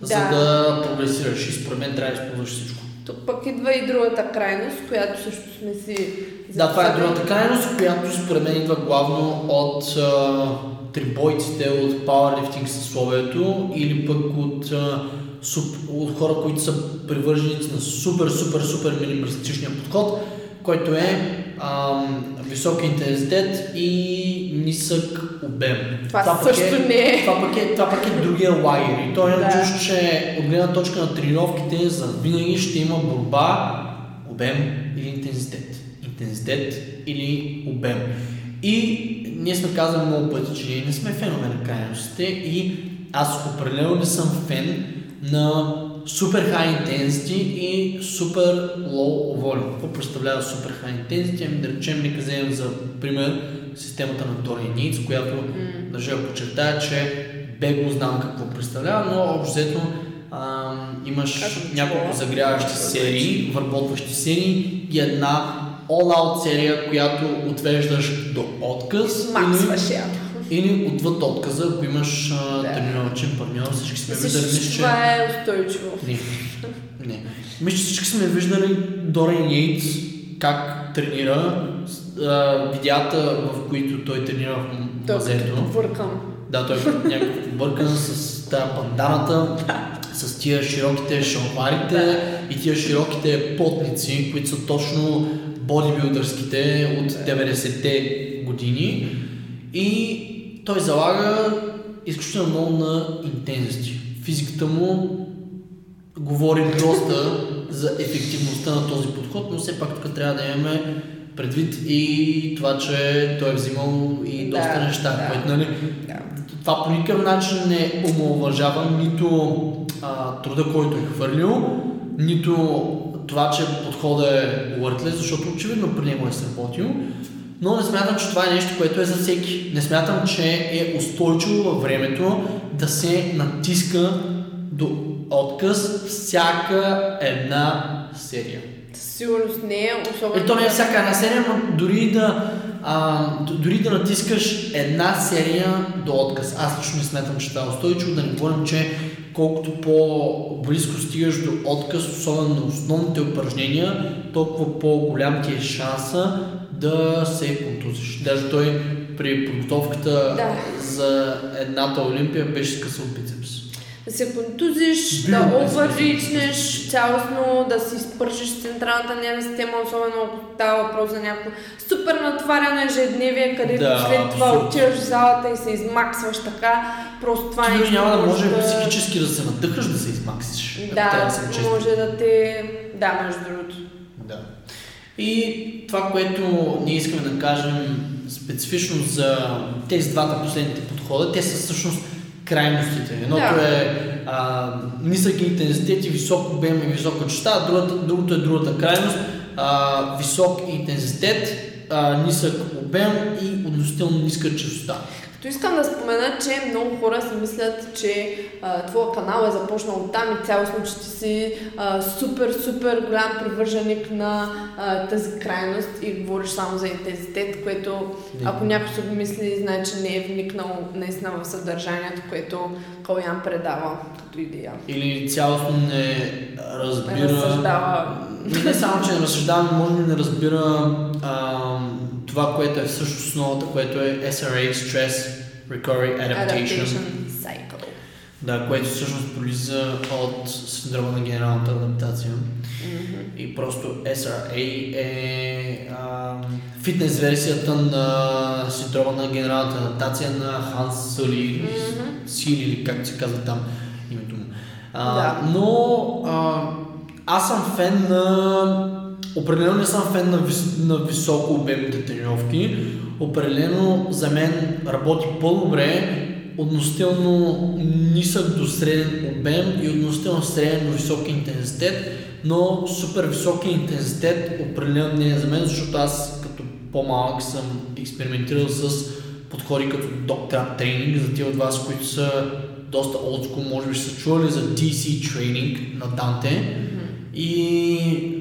За Да. да прогресираш и според мен трябва да използваш всичко. Тук пък идва и другата крайност, която също сме си Да, това е другата крайност, която според мен идва главно от а, трибойците, от пауърлифтинг съсловието или пък от, а, суп, от хора, които са привърженици на супер, супер, супер минималистичния подход, който е ам, висок интензитет и нисък обем. Това пък също не е. Това пък е, това пък е другия лагер. И той е Да. чуш, че от гледна точка на тренировките за винаги ще има борба, обем или интензитет. Интензитет или обем. И ние сме казали много пъти, че ние не сме фенове на крайностите и аз определено не съм фен на супер high intensity и супер low volume. Какво представлява супер high intensity? Ами да речем, нека вземем за пример системата на Dorian Yates, която държа да подчертая, че бего знам какво представлява, но общо взето имаш Как е няколко загряващи серии, върботващи серии и една all-out серия, която отвеждаш до отказ Максваш я. Или отвъд отказа, ако имаш а, Да. тренировачен партньор. Всички сме Мислиш, виждали, мисля, че... това е устойчиво. Не, не. Мисля, че всички сме виждали Дориан Йейтс как тренира, а, видеята, в които той тренира в Той мазето. въркам. Да, той е някакъв бъркан с тази панданата, с тия широките шалварите и тия широките потници, които са точно бодибилдърските от 90-те години. И той залага изключително много на интензити. Физиката му говори доста за ефективността на този подход, но все пак тук трябва да имаме предвид и това, че той е взимал и доста Да, неща, да. което нали, Да. това по никакъв начин не омалуважава нито а, труда, който е хвърлил, нито това, че подходът е worthless, защото очевидно при него е сработил. Но не смятам, че това е нещо, което е за всеки. Не смятам, че е устойчиво във времето да се натиска до отказ всяка една серия. Със сигурност не е, особено... Е, то не е всяка една серия, но дори да, а, дори да натискаш една серия до отказ. Аз лично не смятам, че това е устойчиво, да не говорим, че колкото по-близко стигаш до отказ, особено на основните упражнения, толкова по-голям ти е шанса да се контузиш. Даже той при подготовката Да. за едната Олимпия беше скъсал бицепс. Да се контузиш, Бил да без овърричнеш цялостно, да си спържиш централната нервна система, особено ако става въпрос за някакво супер натваряно ежедневие, където Да, след това отиваш в залата и се измаксваш така, просто това Ти нещо няма да може да... психически да се надъхаш да се измаксиш. Да, да честен. може да те... Да, между другото. И това, което ние искаме да кажем специфично за тези двата последните подхода, те са всъщност крайностите. Едното Да. е а, нисък интензитет и висок обем и висока частота, другата, другото е другата крайност. А, висок интензитет, а, нисък обем и относително ниска частота. Като искам да спомена, че много хора си мислят, че а, твоя канал е започнал от там и цялостно, че ти си а, супер, супер голям привърженик на а, тази крайност и говориш само за интензитет, което ако някой се го мисли, знае, че не е вникнал наистина в съдържанието, което Калян предава като идея. Или цялостно не разбира... Разсъждава. Не, не само, че не разсъждава, но може би не разбира а, това, което е всъщност основата, което е SRA, Stress Recovery Adaptation. Adaptation Cycle. Да, което всъщност пролиза от синдрома на генералната адаптация. И просто SRA е а, фитнес версията на синдрома на генералната адаптация на Ханс Съли, Сили или как се казва там името му. А, Да. Но а, аз съм фен на... Определено не съм фен на, вис... на високо обемните тренировки. Определено за мен работи по-добре относително нисък до среден обем и относително среден до висок интензитет, но супер висок интензитет определено не е за мен, защото аз като по-малък съм експериментирал с подходи като Trap тренинг, за тези от вас, които са доста олдскул, може би са чували за DC тренинг на Данте. И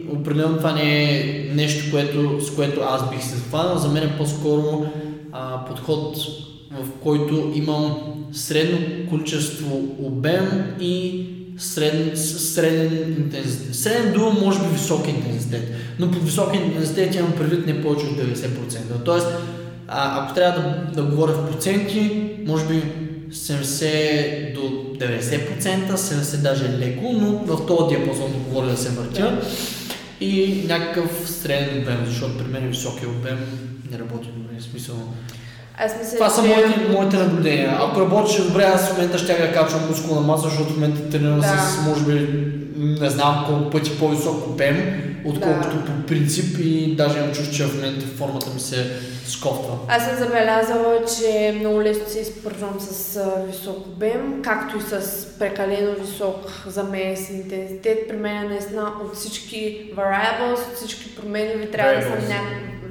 определено това не е нещо, което, с което аз бих се захванал. За мен е по-скоро а, подход, в който имам средно количество обем и среден, среден интензитет. Среден до може би висок интензитет. Но под висок интензитет имам предвид не повече от 90%. Тоест, а, ако трябва да, да говоря в проценти, може би 70 до 90%, 70 даже е леко, но в този диапазон говоря да се въртя. И някакъв среден обем, защото при мен високия обем не работи добре. Смисъл. Аз мисля, Това са моите, моите наблюдения. Ако работеше добре, аз в момента ще да качвам мускулна маса, защото в момента тренирам Да. с, може би, не знам колко пъти по-висок обем, отколкото Да. по принцип и даже имам чувство, че в момента формата ми се скофтва. Аз съм забелязала, че много лесно се изпържвам с висок обем, както и с прекалено висок за мен с интензитет. При мен е наистина от всички variables, от всички променливи трябва да съм Variables.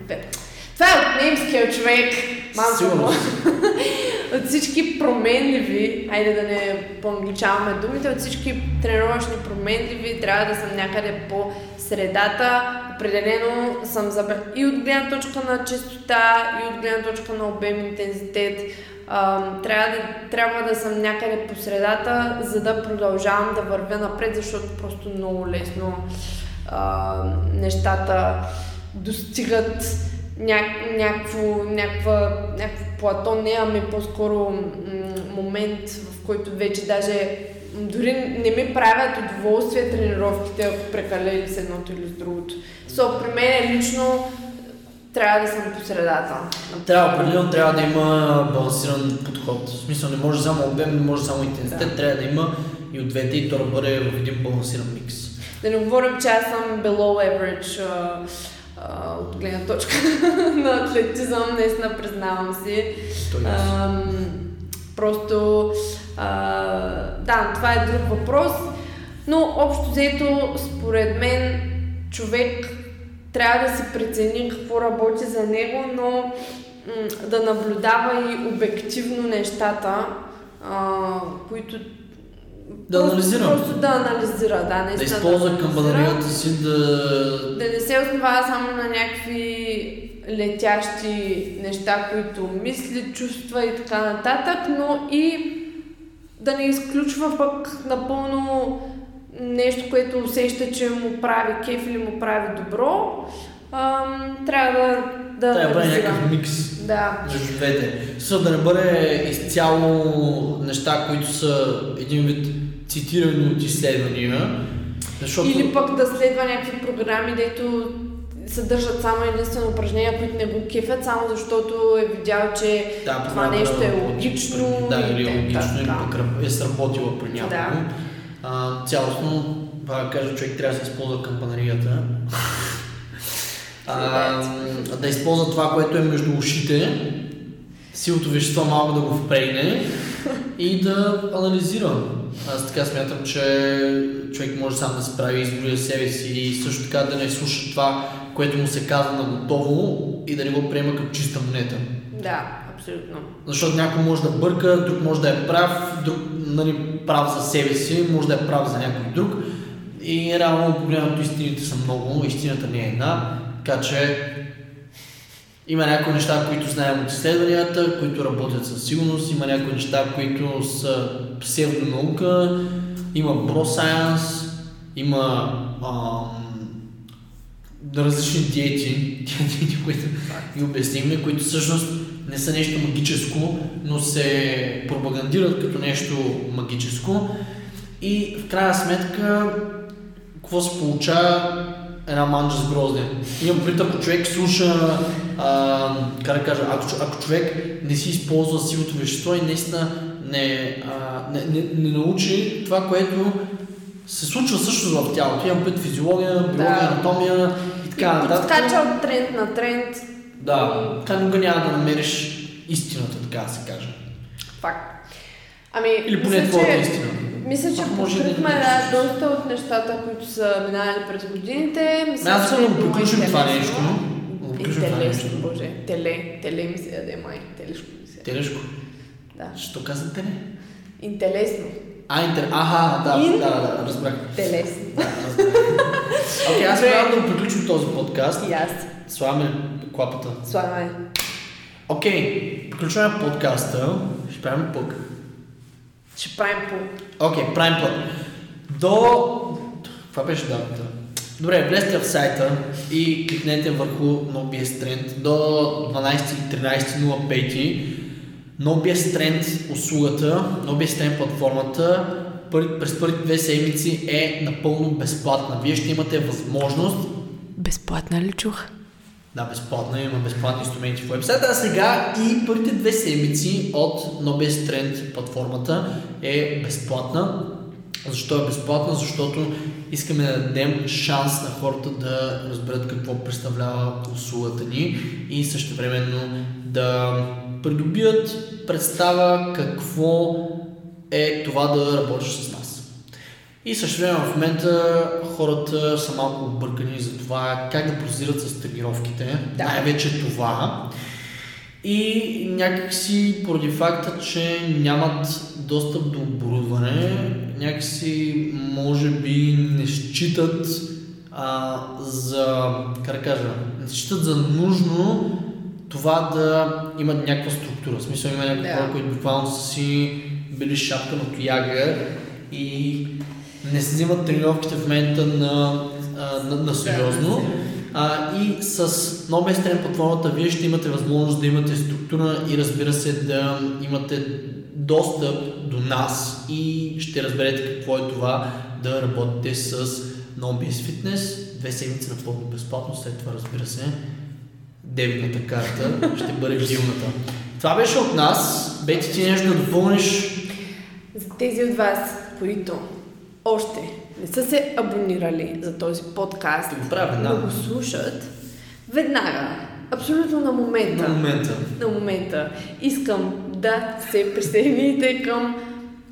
някакъв... Това е от немския човек, малко от всички променливи, айде да не по-англичаваме думите, от всички тренировъчни променливи трябва да съм някъде по средата. Определено съм забр... и от гледна точка на чистота, и от гледна точка на обем, интензитет. Ам, трябва, да, трябва да съм някъде по средата, за да продължавам да вървя напред, защото просто много лесно а, нещата достигат ня, някакво, някаква, някакво плато, не, ами по-скоро м- момент, в който вече даже дори не ми правят удоволствие тренировките, ако прекалели с едното или с другото. So, при мен лично трябва да съм по средата. Трябва, определено трябва да има балансиран подход. В смисъл не може само обем, не може само интензитет, Да. трябва да има и от двете и то да бъде в един балансиран микс. Да не говорим, че аз съм below average а, а, от гледна точка на атлетизъм, наистина признавам си. Ам, просто, а, да, това е друг въпрос, но общо взето, според мен, човек трябва да си прецени какво работи за него, но да наблюдава и обективно нещата, а, които Да просто, анализира. Просто да анализира, да, Да наистина използва анализира. камбанарията си да... Да не се основава само на някакви летящи неща, които мисли, чувства и така нататък, но и да не изключва пък напълно нещо, което усеща, че му прави кеф или му прави добро. Ам, трябва да, да Трябва да бъде някакъв микс. Да, между двете. За да не бъде изцяло неща, които са един вид цитирани от изследвания, защото... Или пък да следва някакви програми, дето съдържат само единствено упражнения, които не го кефят, само защото е видял, че да, това нещо е логично Да, или е те- логично, или да. пък раб- е сработила при някого. Да. А, цялостно, да кажа, човек трябва да се използва кампанарията. а, да използва това, което е между ушите, силото вещество малко да го впрегне и да анализира. Аз така смятам, че човек може сам да се прави избори за себе си и също така да не слуша това, което му се казва на готово и да не го приема като чиста монета. Да, абсолютно. Защото някой може да бърка, друг може да е прав, друг нали, прав за себе си, може да е прав за някой друг. И реално погледнато истините са много, истината не е една, така че има някои неща, които знаем от изследванията, които работят със сигурност, има някои неща, които са псевдонаука, има бросайенс, има ам, различни диети, диети, които ги обяснихме, които всъщност не са нещо магическо, но се пропагандират като нещо магическо. И в крайна сметка, какво се получава? Една манджа с грозде. Имам предвид, ако човек слуша, а, как да кажа, ако, ако човек не си използва силото вещество и наистина не, а, не, не, не научи това, което се случва също в тялото. Имам пред физиология, биология, Да. анатомия и така нататък. подскача от тренд на тренд. Да, така никога няма да намериш истината, така да се каже. Факт. Ами, Или поне мисля, твоята че, истина. Мисля, че покрихме да, доста от нещата, които са минали през годините. Мисля, Аз да го е приключим това нещо. Нещо. боже. Теле, теле ми се яде май. Телешко ми се яде. Телешко. Да. Що казвате не? Интересно. А, интер... Аха, да, Ин- да, да, разбрах. Телесно. Да, разбрах. Окей, аз трябва да приключим този подкаст. И аз. Слагаме клапата. Слагаме. Окей, приключваме подкаста. Ще правим пък. Ще правим по... Окей, правим пък. До... Това беше датата. Добре, влезте в сайта и кликнете върху NoBS Trend до 12-13.05. NoBS Trend услугата, NoBS Trend платформата през първите две седмици е напълно безплатна. Вие ще имате възможност Безплатна ли чух? Да, безплатна, има безплатни инструменти в вебсайта, а сега и първите две седмици от Nobel Trend платформата е безплатна. Защо е безплатна? Защото искаме да дадем шанс на хората да разберат какво представлява услугата ни и също времено да придобият представа какво е това да работиш с нас. И също време в момента хората са малко объркани за това как да прозират с тренировките. Да. Най-вече това. И някакси поради факта, че нямат достъп до оборудване, някакси може би не считат а, за, как да кажа, не считат за нужно това да имат някаква структура. В смисъл има някакви Да. хора, които буквално са си били шапка на тояга и не си взимат тренировките в момента на, а, на, на сериозно. А, и с Nobel Strength платформата вие ще имате възможност да имате структура и разбира се да имате достъп до нас и ще разберете какво е това да работите с Nobel Fitness. Две седмици напълно безплатно, след това разбира се дебитната карта ще бъде гилната. Това беше от нас. Бети ти нещо да допълниш. За тези от вас, които още не са се абонирали за този подкаст, Да го правя но веднага. го слушат, веднага, абсолютно на момента, На момента. на момента искам да се присъедините към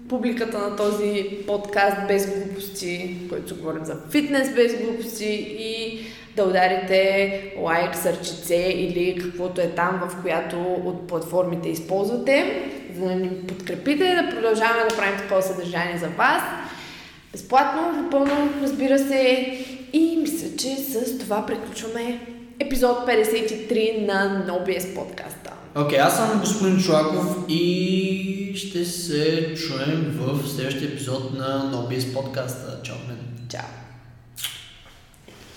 публиката на този подкаст без глупости, който говорим за фитнес без глупости и да ударите лайк, сърчице или каквото е там, в която от платформите използвате, за да ни подкрепите и да продължаваме да правим такова съдържание за вас. Безплатно, напълно, разбира се. И мисля, че с това приключваме епизод 53 на NoBS подкаста. Окей, аз съм господин Чуаков и ще се чуем в следващия епизод на NoBS подкаста. Чао мен. Чао!